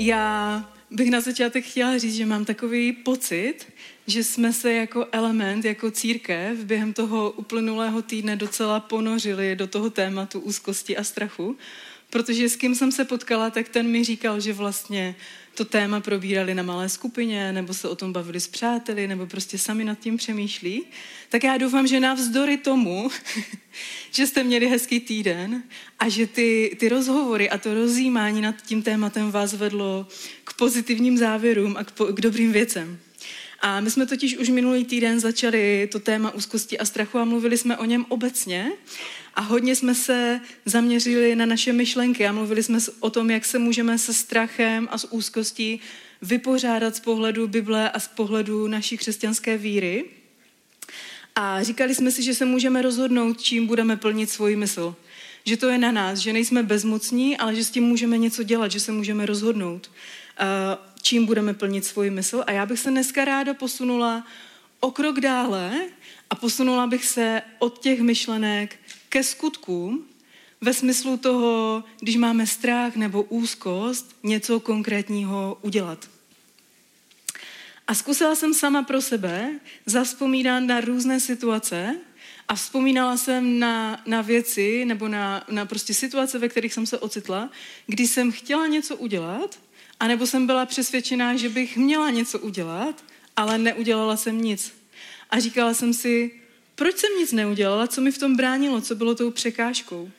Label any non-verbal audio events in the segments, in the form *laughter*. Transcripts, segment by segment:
Já bych na začátek chtěla říct, že mám takový pocit, že jsme se jako element, jako církev během toho uplynulého týdne docela ponořili do toho tématu úzkosti a strachu, protože s kým jsem se potkala, tak ten mi říkal, že vlastně to téma probírali na malé skupině, nebo se o tom bavili s přáteli, nebo prostě sami nad tím přemýšlí. Tak já doufám, že navzdory tomu, že jste měli hezký týden a že ty, ty rozhovory a to rozjímání nad tím tématem vás vedlo k pozitivním závěrům a k, po, k dobrým věcem. A my jsme totiž už minulý týden začali to téma úzkosti a strachu a mluvili jsme o něm obecně a hodně jsme se zaměřili na naše myšlenky a mluvili jsme o tom, jak se můžeme se strachem a s úzkostí vypořádat z pohledu Bible a z pohledu naší křesťanské víry. A říkali jsme si, že se můžeme rozhodnout, čím budeme plnit svůj mysl. Že to je na nás, že nejsme bezmocní, ale že s tím můžeme něco dělat, že se můžeme rozhodnout, čím budeme plnit svůj mysl. A já bych se dneska ráda posunula o krok dále a posunula bych se od těch myšlenek ke skutkům, ve smyslu toho, když máme strach nebo úzkost, něco konkrétního udělat. A zkusila jsem sama pro sebe zaspomínat na různé situace a vzpomínala jsem na, na věci nebo na, na prostě situace, ve kterých jsem se ocitla, kdy jsem chtěla něco udělat, anebo jsem byla přesvědčená, že bych měla něco udělat, ale neudělala jsem nic. A říkala jsem si, proč jsem nic neudělala, co mi v tom bránilo, co bylo tou překážkou.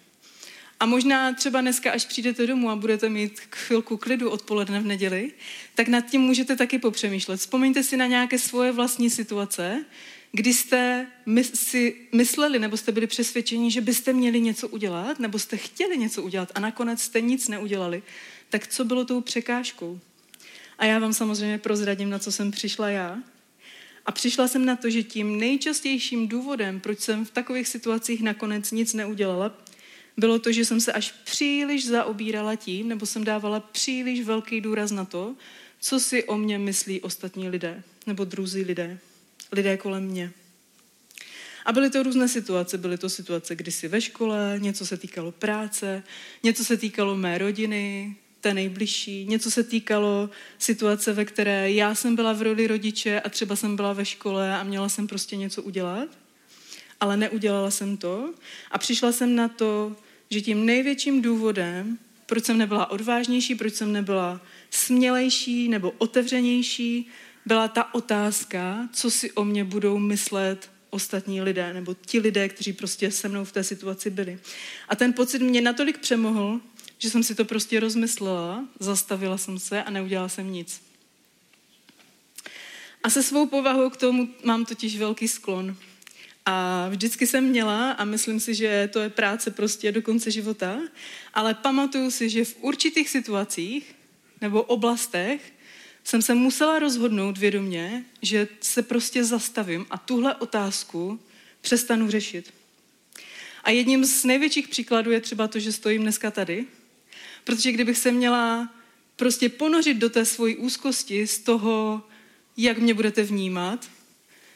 A možná třeba dneska, až přijdete domů a budete mít chvilku klidu odpoledne v neděli, tak nad tím můžete taky popřemýšlet. Vzpomeňte si na nějaké svoje vlastní situace, kdy jste si mysleli nebo jste byli přesvědčeni, že byste měli něco udělat, nebo jste chtěli něco udělat a nakonec jste nic neudělali, tak co bylo tou překážkou? A já vám samozřejmě prozradím, na co jsem přišla já. A přišla jsem na to, že tím nejčastějším důvodem, proč jsem v takových situacích nakonec nic neudělala, bylo to, že jsem se až příliš zaobírala tím, nebo jsem dávala příliš velký důraz na to, co si o mě myslí ostatní lidé, nebo druzí lidé, lidé kolem mě. A byly to různé situace. Byly to situace kdysi ve škole, něco se týkalo práce, něco se týkalo mé rodiny, té nejbližší. Něco se týkalo situace, ve které já jsem byla v roli rodiče a třeba jsem byla ve škole a měla jsem prostě něco udělat, ale neudělala jsem to. A přišla jsem na to, že tím největším důvodem, proč jsem nebyla odvážnější, proč jsem nebyla smělejší nebo otevřenější, byla ta otázka, co si o mě budou myslet ostatní lidé, nebo ti lidé, kteří prostě se mnou v té situaci byli. A ten pocit mě natolik přemohl, že jsem si to prostě rozmyslela, zastavila jsem se a neudělala jsem nic. A se svou povahou k tomu mám totiž velký sklon. A vždycky jsem měla, a myslím si, že to je práce prostě do konce života, ale pamatuju si, že v určitých situacích nebo oblastech jsem se musela rozhodnout vědomě, že se prostě zastavím a tuhle otázku přestanu řešit. A jedním z největších příkladů je třeba to, že stojím dneska tady Protože kdybych se měla prostě ponořit do té svojí úzkosti z toho, jak mě budete vnímat,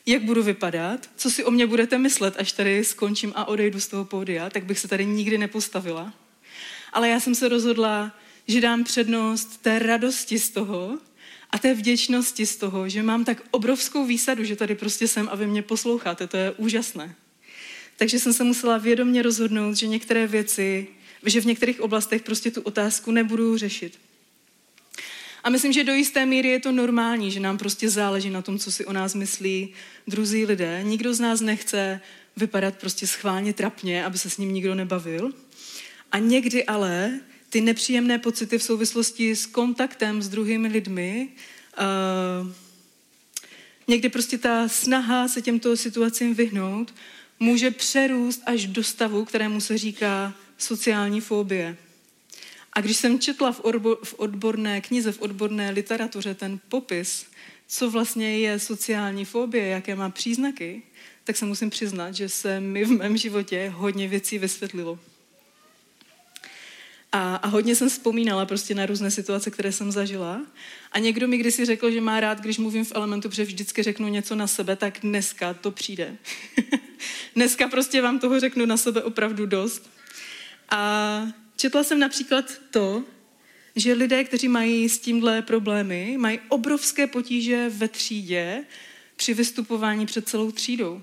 jak budu vypadat, co si o mě budete myslet, až tady skončím a odejdu z toho pódia, tak bych se tady nikdy nepostavila. Ale já jsem se rozhodla, že dám přednost té radosti z toho a té vděčnosti z toho, že mám tak obrovskou výsadu, že tady prostě jsem a vy mě posloucháte. To je úžasné. Takže jsem se musela vědomě rozhodnout, že některé věci že v některých oblastech prostě tu otázku nebudu řešit. A myslím, že do jisté míry je to normální, že nám prostě záleží na tom, co si o nás myslí druzí lidé. Nikdo z nás nechce vypadat prostě schválně trapně, aby se s ním nikdo nebavil. A někdy ale ty nepříjemné pocity v souvislosti s kontaktem s druhými lidmi, uh, někdy prostě ta snaha se těmto situacím vyhnout, může přerůst až do stavu, kterému se říká sociální fobie. A když jsem četla v, orbo, v odborné knize, v odborné literatuře ten popis, co vlastně je sociální fobie, jaké má příznaky, tak se musím přiznat, že se mi v mém životě hodně věcí vysvětlilo. A, a hodně jsem vzpomínala prostě na různé situace, které jsem zažila. A někdo mi kdysi řekl, že má rád, když mluvím v elementu, protože vždycky řeknu něco na sebe, tak dneska to přijde. *laughs* dneska prostě vám toho řeknu na sebe opravdu dost. A četla jsem například to, že lidé, kteří mají s tímhle problémy, mají obrovské potíže ve třídě při vystupování před celou třídou.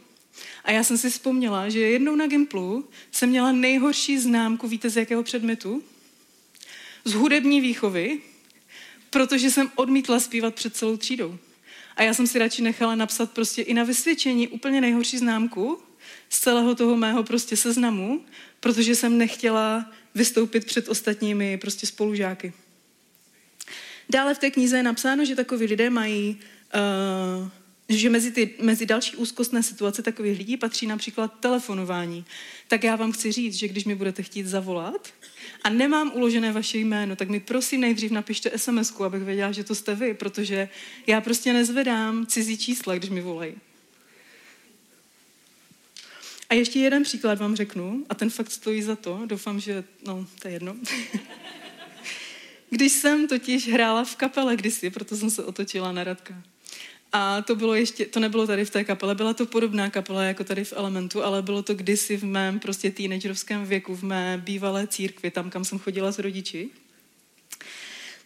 A já jsem si vzpomněla, že jednou na Gimplu jsem měla nejhorší známku, víte z jakého předmětu? Z hudební výchovy, protože jsem odmítla zpívat před celou třídou. A já jsem si radši nechala napsat prostě i na vysvědčení úplně nejhorší známku z celého toho mého prostě seznamu, protože jsem nechtěla vystoupit před ostatními prostě spolužáky. Dále v té knize je napsáno, že takoví lidé mají uh, že mezi, ty, mezi další úzkostné situace takových lidí patří například telefonování. Tak já vám chci říct, že když mi budete chtít zavolat a nemám uložené vaše jméno, tak mi prosím nejdřív napište sms abych věděla, že to jste vy, protože já prostě nezvedám cizí čísla, když mi volají. A ještě jeden příklad vám řeknu, a ten fakt stojí za to, doufám, že, no, to je jedno. *laughs* Když jsem totiž hrála v kapele kdysi, proto jsem se otočila na Radka. A to bylo ještě, to nebylo tady v té kapele, byla to podobná kapela jako tady v Elementu, ale bylo to kdysi v mém prostě teenagerovském věku, v mé bývalé církvi, tam, kam jsem chodila s rodiči.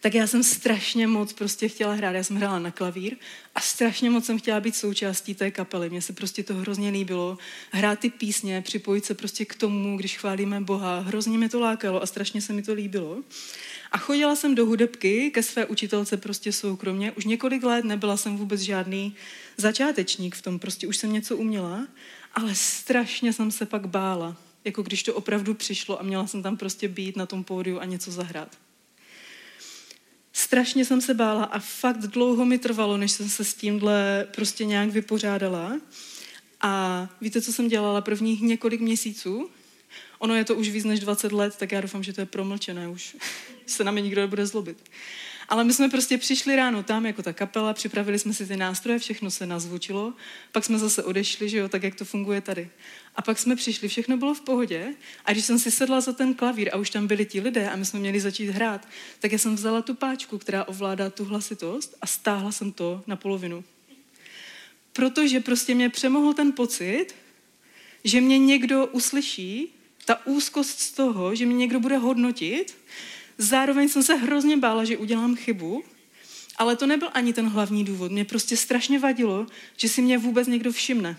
Tak já jsem strašně moc prostě chtěla hrát. Já jsem hrála na klavír a strašně moc jsem chtěla být součástí té kapely. Mně se prostě to hrozně líbilo. Hrát ty písně, připojit se prostě k tomu, když chválíme Boha. Hrozně mi to lákalo a strašně se mi to líbilo. A chodila jsem do hudebky ke své učitelce prostě soukromně. Už několik let nebyla jsem vůbec žádný začátečník v tom, prostě už jsem něco uměla, ale strašně jsem se pak bála, jako když to opravdu přišlo a měla jsem tam prostě být na tom pódiu a něco zahrát. Strašně jsem se bála a fakt dlouho mi trvalo, než jsem se s tímhle prostě nějak vypořádala. A víte, co jsem dělala prvních několik měsíců? Ono je to už víc než 20 let, tak já doufám, že to je promlčené už. se na mě nikdo nebude zlobit. Ale my jsme prostě přišli ráno tam jako ta kapela, připravili jsme si ty nástroje, všechno se nazvučilo, pak jsme zase odešli, že jo, tak jak to funguje tady. A pak jsme přišli, všechno bylo v pohodě a když jsem si sedla za ten klavír a už tam byli ti lidé a my jsme měli začít hrát, tak já jsem vzala tu páčku, která ovládá tu hlasitost a stáhla jsem to na polovinu. Protože prostě mě přemohl ten pocit, že mě někdo uslyší ta úzkost z toho, že mi někdo bude hodnotit, zároveň jsem se hrozně bála, že udělám chybu, ale to nebyl ani ten hlavní důvod. Mě prostě strašně vadilo, že si mě vůbec někdo všimne.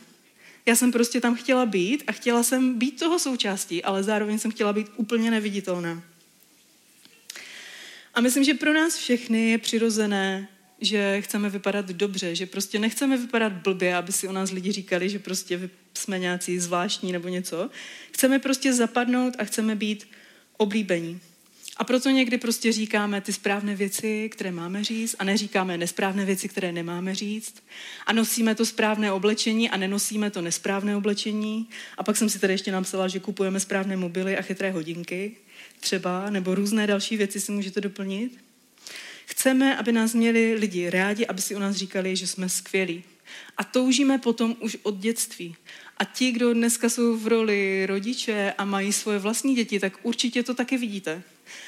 Já jsem prostě tam chtěla být a chtěla jsem být toho součástí, ale zároveň jsem chtěla být úplně neviditelná. A myslím, že pro nás všechny je přirozené, že chceme vypadat dobře, že prostě nechceme vypadat blbě, aby si o nás lidi říkali, že prostě jsme nějací zvláštní nebo něco. Chceme prostě zapadnout a chceme být oblíbení. A proto někdy prostě říkáme ty správné věci, které máme říct a neříkáme nesprávné věci, které nemáme říct. A nosíme to správné oblečení a nenosíme to nesprávné oblečení. A pak jsem si tady ještě napsala, že kupujeme správné mobily a chytré hodinky třeba, nebo různé další věci si můžete doplnit. Chceme, aby nás měli lidi rádi, aby si o nás říkali, že jsme skvělí. A toužíme potom už od dětství. A ti, kdo dneska jsou v roli rodiče a mají svoje vlastní děti, tak určitě to taky vidíte.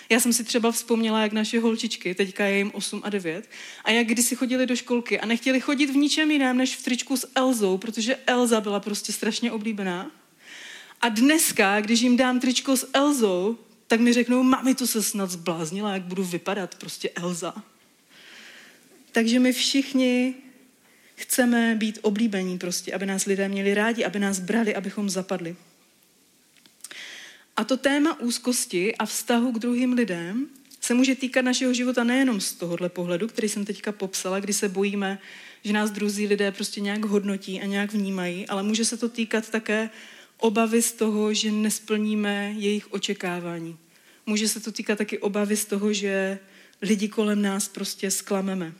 Já jsem si třeba vzpomněla, jak naše holčičky, teďka je jim 8 a 9, a jak kdysi chodili do školky a nechtěli chodit v ničem jiném než v tričku s Elzou, protože Elza byla prostě strašně oblíbená. A dneska, když jim dám tričko s Elzou, tak mi řeknou, mami, to se snad zbláznila, jak budu vypadat, prostě Elza. Takže my všichni chceme být oblíbení prostě, aby nás lidé měli rádi, aby nás brali, abychom zapadli. A to téma úzkosti a vztahu k druhým lidem se může týkat našeho života nejenom z tohohle pohledu, který jsem teďka popsala, kdy se bojíme, že nás druzí lidé prostě nějak hodnotí a nějak vnímají, ale může se to týkat také obavy z toho, že nesplníme jejich očekávání. Může se to týkat taky obavy z toho, že lidi kolem nás prostě sklameme.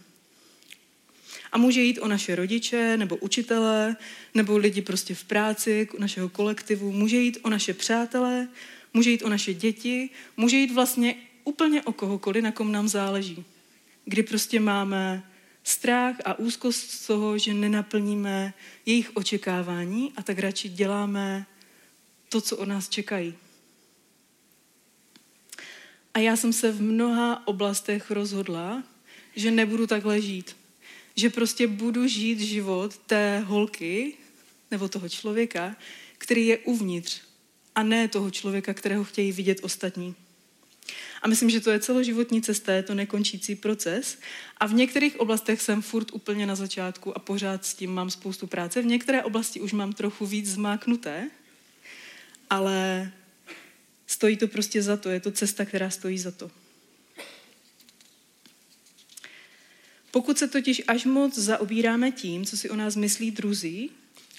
A může jít o naše rodiče, nebo učitele, nebo lidi prostě v práci, našeho kolektivu. Může jít o naše přátelé, může jít o naše děti, může jít vlastně úplně o kohokoliv, na kom nám záleží. Kdy prostě máme strach a úzkost z toho, že nenaplníme jejich očekávání a tak radši děláme to, co od nás čekají. A já jsem se v mnoha oblastech rozhodla, že nebudu takhle žít. Že prostě budu žít život té holky nebo toho člověka, který je uvnitř a ne toho člověka, kterého chtějí vidět ostatní. A myslím, že to je celoživotní cesta, je to nekončící proces. A v některých oblastech jsem furt úplně na začátku a pořád s tím mám spoustu práce. V některé oblasti už mám trochu víc zmáknuté, ale stojí to prostě za to. Je to cesta, která stojí za to. Pokud se totiž až moc zaobíráme tím, co si o nás myslí druzí,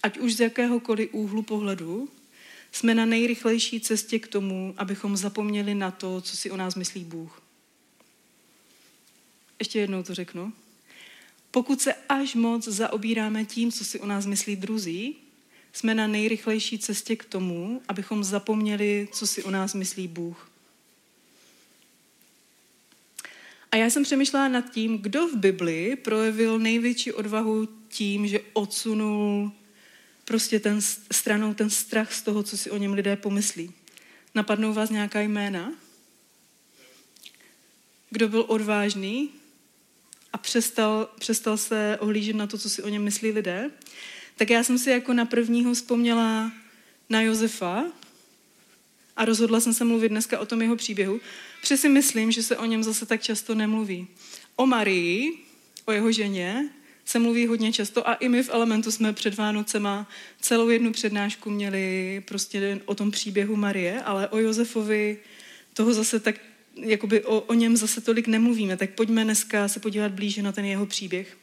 ať už z jakéhokoliv úhlu pohledu, jsme na nejrychlejší cestě k tomu, abychom zapomněli na to, co si o nás myslí Bůh. Ještě jednou to řeknu. Pokud se až moc zaobíráme tím, co si o nás myslí druzí, jsme na nejrychlejší cestě k tomu, abychom zapomněli, co si o nás myslí Bůh. A já jsem přemýšlela nad tím, kdo v Bibli projevil největší odvahu tím, že odsunul prostě ten, stranou ten strach z toho, co si o něm lidé pomyslí. Napadnou vás nějaká jména? Kdo byl odvážný a přestal, přestal se ohlížet na to, co si o něm myslí lidé? Tak já jsem si jako na prvního vzpomněla na Josefa a rozhodla jsem se mluvit dneska o tom jeho příběhu, protože si myslím, že se o něm zase tak často nemluví. O Marii, o jeho ženě, se mluví hodně často a i my v Elementu jsme před Vánocema celou jednu přednášku měli prostě o tom příběhu Marie, ale o Josefovi toho zase tak, jakoby o, o něm zase tolik nemluvíme, tak pojďme dneska se podívat blíže na ten jeho příběh.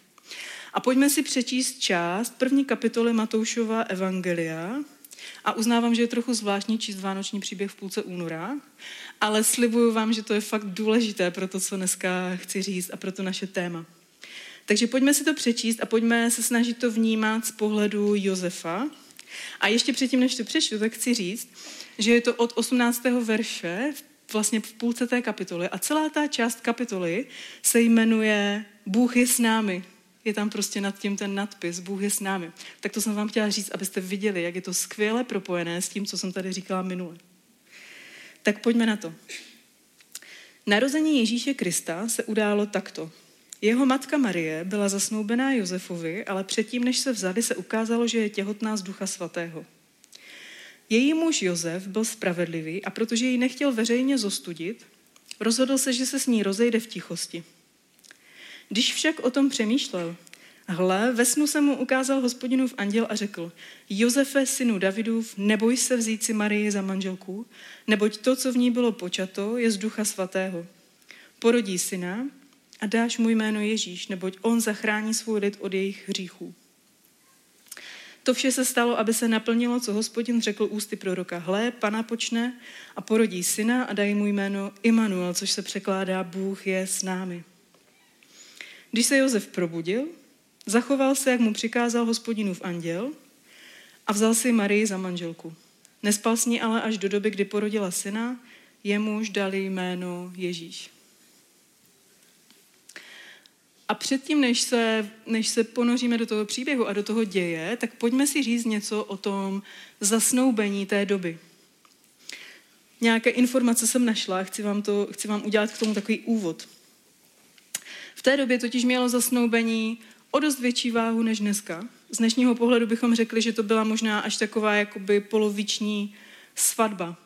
A pojďme si přečíst část první kapitoly Matoušova Evangelia, a uznávám, že je trochu zvláštní číst vánoční příběh v půlce února, ale slibuju vám, že to je fakt důležité pro to, co dneska chci říct a pro to naše téma. Takže pojďme si to přečíst a pojďme se snažit to vnímat z pohledu Josefa. A ještě předtím, než to přečtu, tak chci říct, že je to od 18. verše, vlastně v půlce té kapitoly a celá ta část kapitoly se jmenuje Bůh je s námi. Je tam prostě nad tím ten nadpis Bůh je s námi. Tak to jsem vám chtěla říct, abyste viděli, jak je to skvěle propojené s tím, co jsem tady říkala minule. Tak pojďme na to. Narození Ježíše Krista se událo takto. Jeho matka Marie byla zasnoubená Josefovi, ale předtím, než se vzali, se ukázalo, že je těhotná z ducha svatého. Její muž Josef byl spravedlivý a protože ji nechtěl veřejně zostudit, rozhodl se, že se s ní rozejde v tichosti. Když však o tom přemýšlel, hle, ve snu se mu ukázal hospodinův anděl a řekl, Josefe, synu Davidův, neboj se vzít si Marii za manželku, neboť to, co v ní bylo počato, je z ducha svatého. Porodí syna a dáš mu jméno Ježíš, neboť on zachrání svůj lid od jejich hříchů. To vše se stalo, aby se naplnilo, co hospodin řekl ústy proroka. Hle, pana počne a porodí syna a dají mu jméno Immanuel, což se překládá Bůh je s námi. Když se Josef probudil, zachoval se, jak mu přikázal hospodinův anděl a vzal si Marii za manželku. Nespal s ní ale až do doby, kdy porodila syna, jemuž dali jméno Ježíš. A předtím, než se, než se ponoříme do toho příběhu a do toho děje, tak pojďme si říct něco o tom zasnoubení té doby. Nějaké informace jsem našla, chci vám, to, chci vám udělat k tomu takový úvod. Té době totiž mělo zasnoubení o dost větší váhu než dneska. Z dnešního pohledu bychom řekli, že to byla možná až taková jakoby poloviční svatba.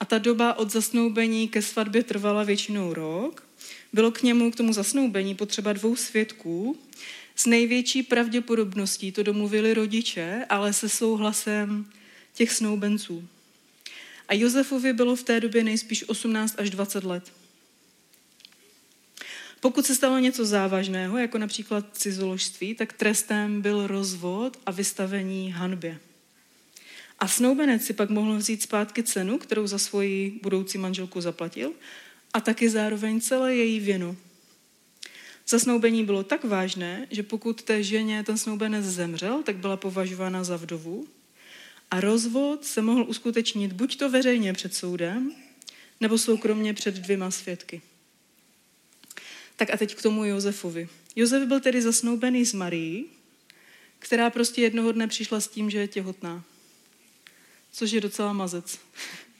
A ta doba od zasnoubení ke svatbě trvala většinou rok bylo k němu, k tomu zasnoubení, potřeba dvou svědků. S největší pravděpodobností to domluvili rodiče, ale se souhlasem těch snoubenců. A Josefovi bylo v té době nejspíš 18 až 20 let. Pokud se stalo něco závažného, jako například cizoložství, tak trestem byl rozvod a vystavení hanbě. A snoubenec si pak mohl vzít zpátky cenu, kterou za svoji budoucí manželku zaplatil, a taky zároveň celé její věnu. Zasnoubení bylo tak vážné, že pokud té ženě ten snoubenec zemřel, tak byla považována za vdovu a rozvod se mohl uskutečnit buď to veřejně před soudem, nebo soukromně před dvěma svědky. Tak a teď k tomu Josefovi. Josef byl tedy zasnoubený s Marií, která prostě jednoho dne přišla s tím, že je těhotná. Což je docela mazec.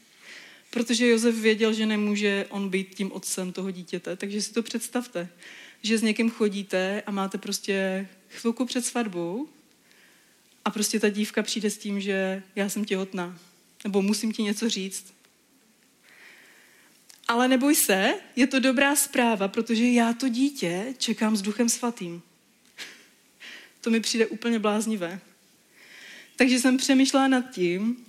*laughs* Protože Josef věděl, že nemůže on být tím otcem toho dítěte. Takže si to představte, že s někým chodíte a máte prostě chvilku před svatbou a prostě ta dívka přijde s tím, že já jsem těhotná. Nebo musím ti něco říct. Ale neboj se, je to dobrá zpráva, protože já to dítě čekám s duchem svatým. *laughs* To mi přijde úplně bláznivé. Takže jsem přemýšlela nad tím,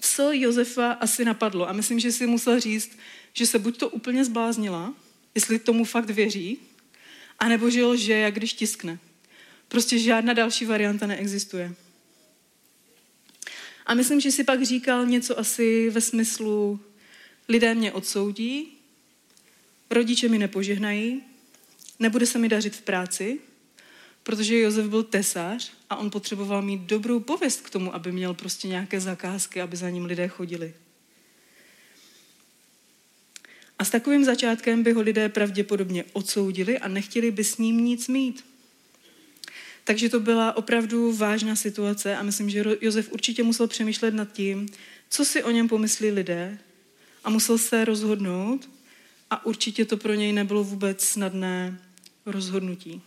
co Josefa asi napadlo. A myslím, že si musel říct, že se buď to úplně zbláznila, jestli tomu fakt věří, anebo že lže, jak když tiskne. Prostě žádná další varianta neexistuje. A myslím, že si pak říkal něco asi ve smyslu, lidé mě odsoudí, rodiče mi nepožehnají, nebude se mi dařit v práci, protože Josef byl tesař a on potřeboval mít dobrou pověst k tomu, aby měl prostě nějaké zakázky, aby za ním lidé chodili. A s takovým začátkem by ho lidé pravděpodobně odsoudili a nechtěli by s ním nic mít. Takže to byla opravdu vážná situace a myslím, že Josef určitě musel přemýšlet nad tím, co si o něm pomyslí lidé a musel se rozhodnout a určitě to pro něj nebylo vůbec snadné rozhodnutí.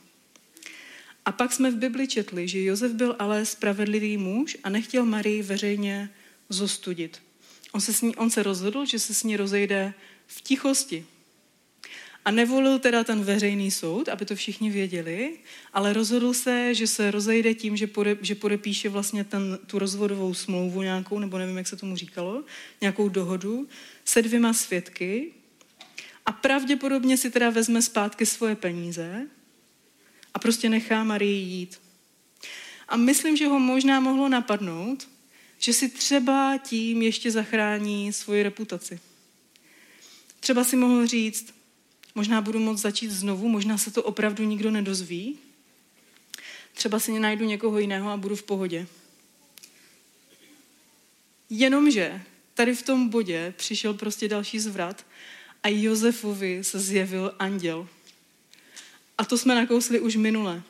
A pak jsme v Bibli četli, že Josef byl ale spravedlivý muž a nechtěl Marii veřejně zostudit. On se, s ní, on se rozhodl, že se s ní rozejde v tichosti. A nevolil teda ten veřejný soud, aby to všichni věděli, ale rozhodl se, že se rozejde tím, že, pode, že podepíše vlastně ten, tu rozvodovou smlouvu nějakou, nebo nevím, jak se tomu říkalo, nějakou dohodu se dvěma svědky a pravděpodobně si teda vezme zpátky svoje peníze a prostě nechá Marii jít. A myslím, že ho možná mohlo napadnout, že si třeba tím ještě zachrání svoji reputaci. Třeba si mohl říct, možná budu moct začít znovu, možná se to opravdu nikdo nedozví. Třeba si najdu někoho jiného a budu v pohodě. Jenomže tady v tom bodě přišel prostě další zvrat a Josefovi se zjevil anděl. A to jsme nakousli už minule.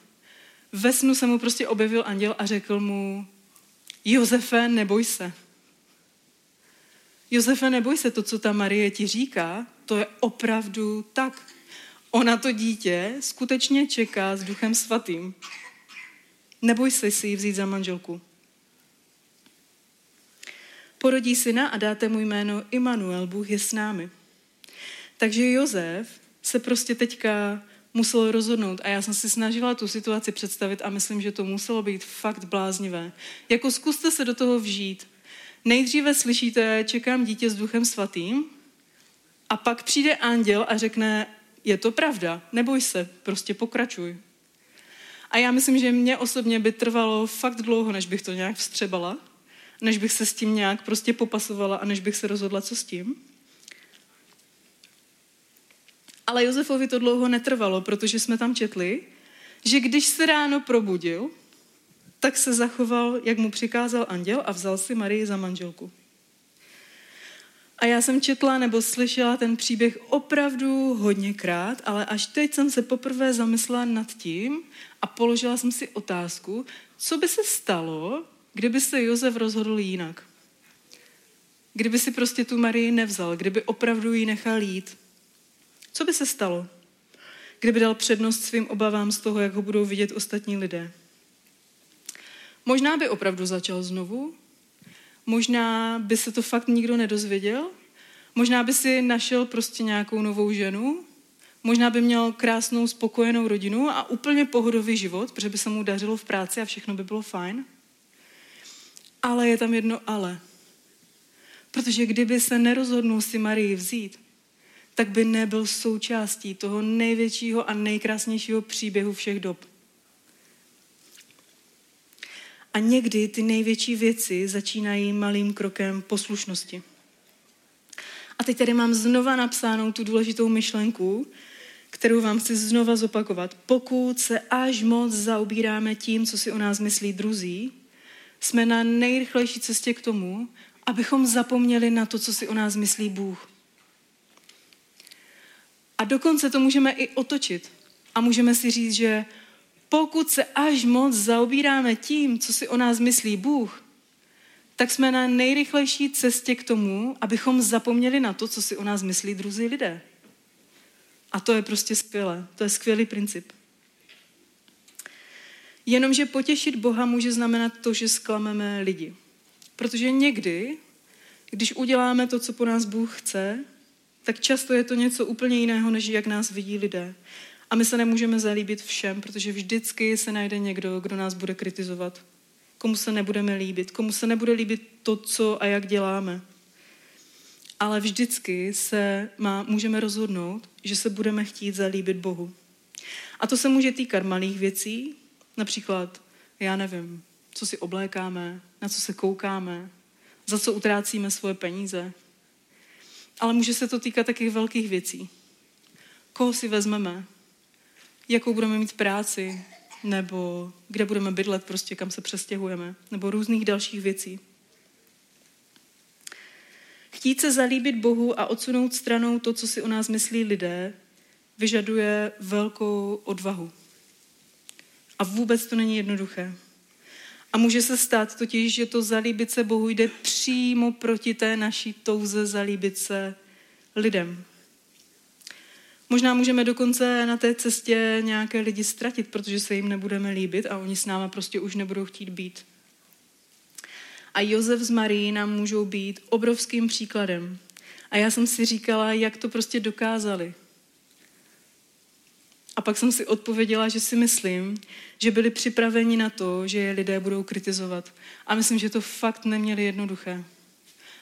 Ve snu se mu prostě objevil anděl a řekl mu, Josefe, neboj se. Josefe, neboj se, to, co ta Marie ti říká, to je opravdu tak. Ona to dítě skutečně čeká s duchem svatým. Neboj se si ji vzít za manželku. Porodí syna a dáte mu jméno Immanuel, Bůh je s námi. Takže Josef se prostě teďka musel rozhodnout a já jsem si snažila tu situaci představit a myslím, že to muselo být fakt bláznivé. Jako zkuste se do toho vžít. Nejdříve slyšíte, čekám dítě s duchem svatým a pak přijde anděl a řekne, je to pravda, neboj se, prostě pokračuj. A já myslím, že mě osobně by trvalo fakt dlouho, než bych to nějak vstřebala, než bych se s tím nějak prostě popasovala a než bych se rozhodla, co s tím. Ale Josefovi to dlouho netrvalo, protože jsme tam četli, že když se ráno probudil, tak se zachoval, jak mu přikázal anděl a vzal si Marii za manželku. A já jsem četla nebo slyšela ten příběh opravdu hodněkrát, ale až teď jsem se poprvé zamyslela nad tím a položila jsem si otázku, co by se stalo, kdyby se Josef rozhodl jinak. Kdyby si prostě tu Marii nevzal, kdyby opravdu ji nechal jít. Co by se stalo, kdyby dal přednost svým obavám z toho, jak ho budou vidět ostatní lidé? Možná by opravdu začal znovu, možná by se to fakt nikdo nedozvěděl, možná by si našel prostě nějakou novou ženu, možná by měl krásnou, spokojenou rodinu a úplně pohodový život, protože by se mu dařilo v práci a všechno by bylo fajn. Ale je tam jedno ale. Protože kdyby se nerozhodnul si Marii vzít, tak by nebyl součástí toho největšího a nejkrásnějšího příběhu všech dob. A někdy ty největší věci začínají malým krokem poslušnosti. A teď tady mám znova napsánou tu důležitou myšlenku, kterou vám chci znova zopakovat. Pokud se až moc zaobíráme tím, co si o nás myslí druzí, jsme na nejrychlejší cestě k tomu, abychom zapomněli na to, co si o nás myslí Bůh. A dokonce to můžeme i otočit. A můžeme si říct, že pokud se až moc zaobíráme tím, co si o nás myslí Bůh, tak jsme na nejrychlejší cestě k tomu, abychom zapomněli na to, co si o nás myslí druzí lidé. A to je prostě skvělé. To je skvělý princip. Jenomže potěšit Boha může znamenat to, že zklameme lidi. Protože někdy, když uděláme to, co po nás Bůh chce, tak často je to něco úplně jiného, než jak nás vidí lidé. A my se nemůžeme zalíbit všem, protože vždycky se najde někdo, kdo nás bude kritizovat. Komu se nebudeme líbit, komu se nebude líbit to, co a jak děláme. Ale vždycky se má, můžeme rozhodnout, že se budeme chtít zalíbit Bohu. A to se může týkat malých věcí, například, já nevím, co si oblékáme, na co se koukáme, za co utrácíme svoje peníze. Ale může se to týkat taky velkých věcí. Koho si vezmeme, jakou budeme mít práci, nebo kde budeme bydlet, prostě kam se přestěhujeme, nebo různých dalších věcí. Chtít se zalíbit Bohu a odsunout stranou to, co si o nás myslí lidé, vyžaduje velkou odvahu. A vůbec to není jednoduché. A může se stát totiž, že to zalíbit se Bohu jde přímo proti té naší touze zalíbit se lidem. Možná můžeme dokonce na té cestě nějaké lidi ztratit, protože se jim nebudeme líbit a oni s náma prostě už nebudou chtít být. A Josef z Marii nám můžou být obrovským příkladem. A já jsem si říkala, jak to prostě dokázali. A pak jsem si odpověděla, že si myslím, že byli připraveni na to, že je lidé budou kritizovat. A myslím, že to fakt neměli jednoduché.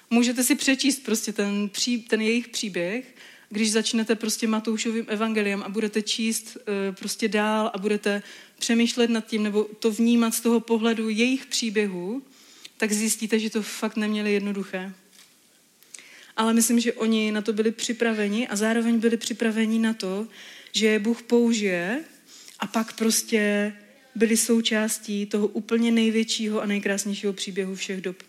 Můžete si přečíst prostě ten, pří, ten jejich příběh když začnete prostě Matoušovým evangeliem a budete číst eh, prostě dál a budete přemýšlet nad tím nebo to vnímat z toho pohledu jejich příběhu, tak zjistíte, že to fakt neměli jednoduché. Ale myslím, že oni na to byli připraveni a zároveň byli připraveni na to, že je Bůh použije a pak prostě byli součástí toho úplně největšího a nejkrásnějšího příběhu všech dob.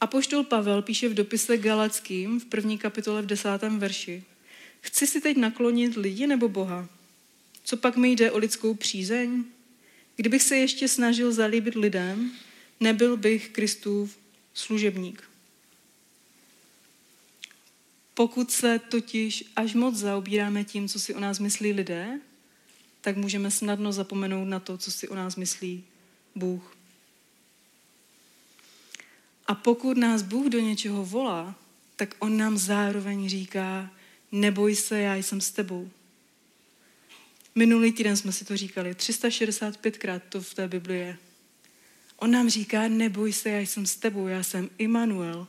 Apoštol Pavel píše v dopise Galackým v první kapitole v desátém verši. Chci si teď naklonit lidi nebo Boha? Co pak mi jde o lidskou přízeň? Kdybych se ještě snažil zalíbit lidem, nebyl bych Kristův služebník. Pokud se totiž až moc zaobíráme tím, co si o nás myslí lidé, tak můžeme snadno zapomenout na to, co si o nás myslí Bůh. A pokud nás Bůh do něčeho volá, tak On nám zároveň říká, neboj se, já jsem s tebou. Minulý týden jsme si to říkali, 365krát to v té Bibli je. On nám říká, neboj se, já jsem s tebou, já jsem Immanuel,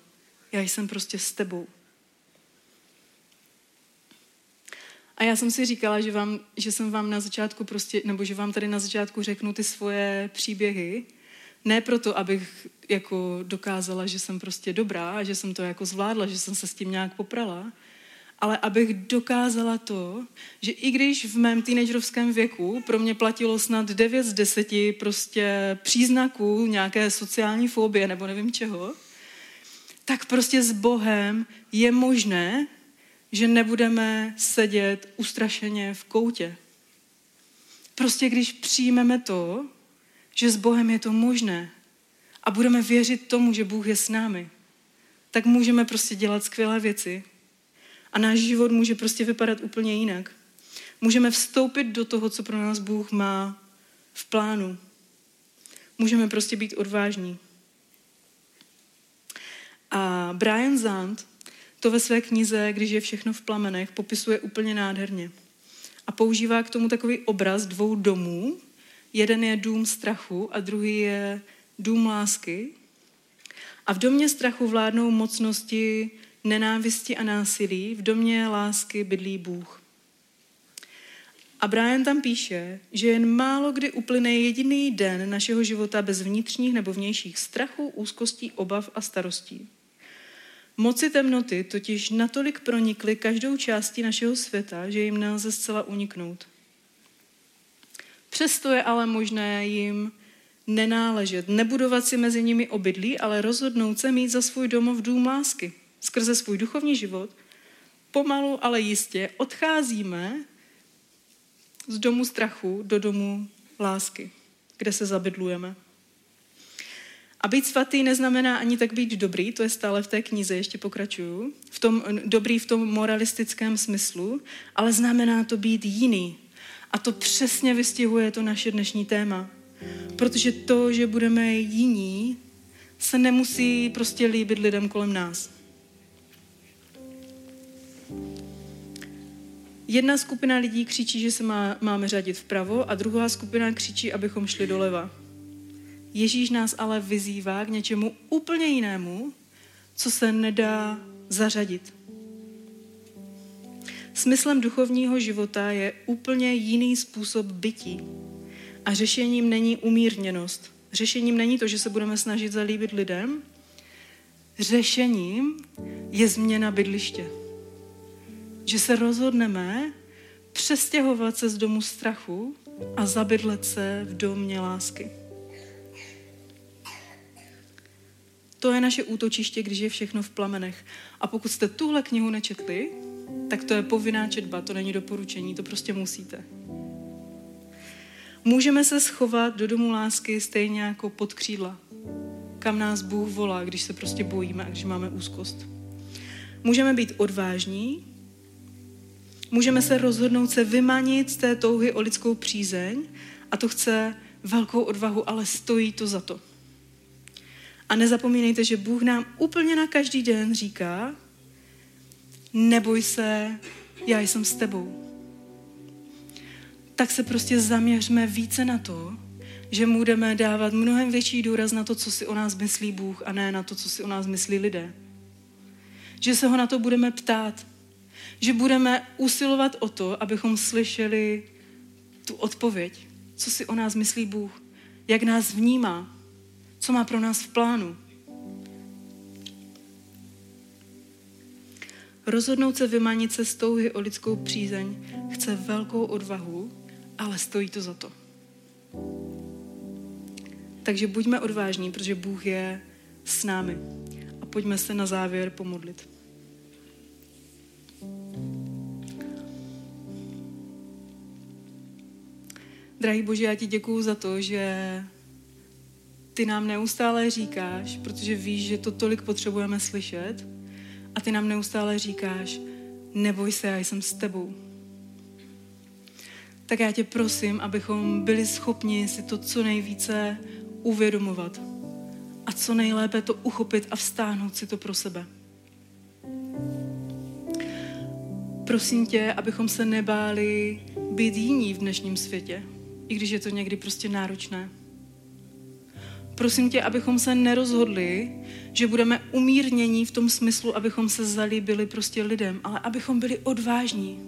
já jsem prostě s tebou. A já jsem si říkala, že, vám, že jsem vám na začátku prostě, nebo že vám tady na začátku řeknu ty svoje příběhy, ne proto, abych jako dokázala, že jsem prostě dobrá že jsem to jako zvládla, že jsem se s tím nějak poprala, ale abych dokázala to, že i když v mém teenagerovském věku pro mě platilo snad 9 z 10 prostě příznaků nějaké sociální fobie nebo nevím čeho, tak prostě s Bohem je možné, že nebudeme sedět ustrašeně v koutě. Prostě když přijmeme to, že s Bohem je to možné a budeme věřit tomu, že Bůh je s námi, tak můžeme prostě dělat skvělé věci a náš život může prostě vypadat úplně jinak. Můžeme vstoupit do toho, co pro nás Bůh má v plánu. Můžeme prostě být odvážní. A Brian Zand to ve své knize, když je všechno v plamenech, popisuje úplně nádherně. A používá k tomu takový obraz dvou domů, Jeden je dům strachu a druhý je dům lásky. A v domě strachu vládnou mocnosti nenávisti a násilí, v domě lásky bydlí Bůh. A Brian tam píše, že jen málo kdy uplyne jediný den našeho života bez vnitřních nebo vnějších strachů, úzkostí, obav a starostí. Moci temnoty totiž natolik pronikly každou částí našeho světa, že jim nelze zcela uniknout. Přesto je ale možné jim nenáležet, nebudovat si mezi nimi obydlí, ale rozhodnout se mít za svůj domov dům lásky. Skrze svůj duchovní život pomalu, ale jistě odcházíme z domu strachu do domu lásky, kde se zabydlujeme. A být svatý neznamená ani tak být dobrý, to je stále v té knize, ještě pokračuju, v tom, dobrý v tom moralistickém smyslu, ale znamená to být jiný. A to přesně vystihuje to naše dnešní téma. Protože to, že budeme jiní, se nemusí prostě líbit lidem kolem nás. Jedna skupina lidí křičí, že se má, máme řadit vpravo a druhá skupina křičí, abychom šli doleva. Ježíš nás ale vyzývá k něčemu úplně jinému, co se nedá zařadit. Smyslem duchovního života je úplně jiný způsob bytí. A řešením není umírněnost. Řešením není to, že se budeme snažit zalíbit lidem. Řešením je změna bydliště. Že se rozhodneme přestěhovat se z domu strachu a zabydlet se v domě lásky. To je naše útočiště, když je všechno v plamenech. A pokud jste tuhle knihu nečetli, tak to je povinná četba, to není doporučení, to prostě musíte. Můžeme se schovat do domu lásky stejně jako pod křídla, kam nás Bůh volá, když se prostě bojíme a když máme úzkost. Můžeme být odvážní, můžeme se rozhodnout se vymanit z té touhy o lidskou přízeň a to chce velkou odvahu, ale stojí to za to. A nezapomínejte, že Bůh nám úplně na každý den říká, neboj se, já jsem s tebou. Tak se prostě zaměřme více na to, že budeme dávat mnohem větší důraz na to, co si o nás myslí Bůh a ne na to, co si o nás myslí lidé. Že se ho na to budeme ptát. Že budeme usilovat o to, abychom slyšeli tu odpověď. Co si o nás myslí Bůh? Jak nás vnímá? Co má pro nás v plánu? Rozhodnout se vymanit se z touhy o lidskou přízeň chce velkou odvahu, ale stojí to za to. Takže buďme odvážní, protože Bůh je s námi. A pojďme se na závěr pomodlit. Drahý Bože, já ti děkuju za to, že ty nám neustále říkáš, protože víš, že to tolik potřebujeme slyšet, a ty nám neustále říkáš, neboj se, já jsem s tebou. Tak já tě prosím, abychom byli schopni si to co nejvíce uvědomovat a co nejlépe to uchopit a vstáhnout si to pro sebe. Prosím tě, abychom se nebáli být jiní v dnešním světě, i když je to někdy prostě náročné. Prosím tě, abychom se nerozhodli, že budeme umírnění v tom smyslu, abychom se zalíbili prostě lidem, ale abychom byli odvážní.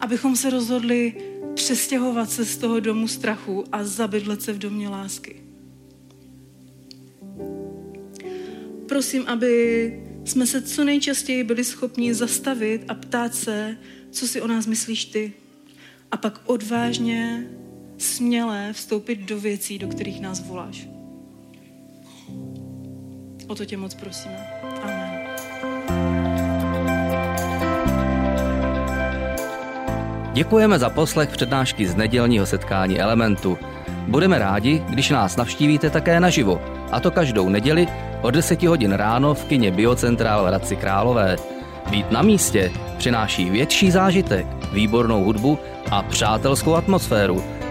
Abychom se rozhodli přestěhovat se z toho domu strachu a zabydlet se v domě lásky. Prosím, aby jsme se co nejčastěji byli schopni zastavit a ptát se, co si o nás myslíš ty. A pak odvážně smělé vstoupit do věcí, do kterých nás voláš. O to tě moc prosíme. Amen. Děkujeme za poslech přednášky z nedělního setkání Elementu. Budeme rádi, když nás navštívíte také naživo, a to každou neděli od 10 hodin ráno v kině Biocentrál v Hradci Králové. Být na místě přináší větší zážitek, výbornou hudbu a přátelskou atmosféru,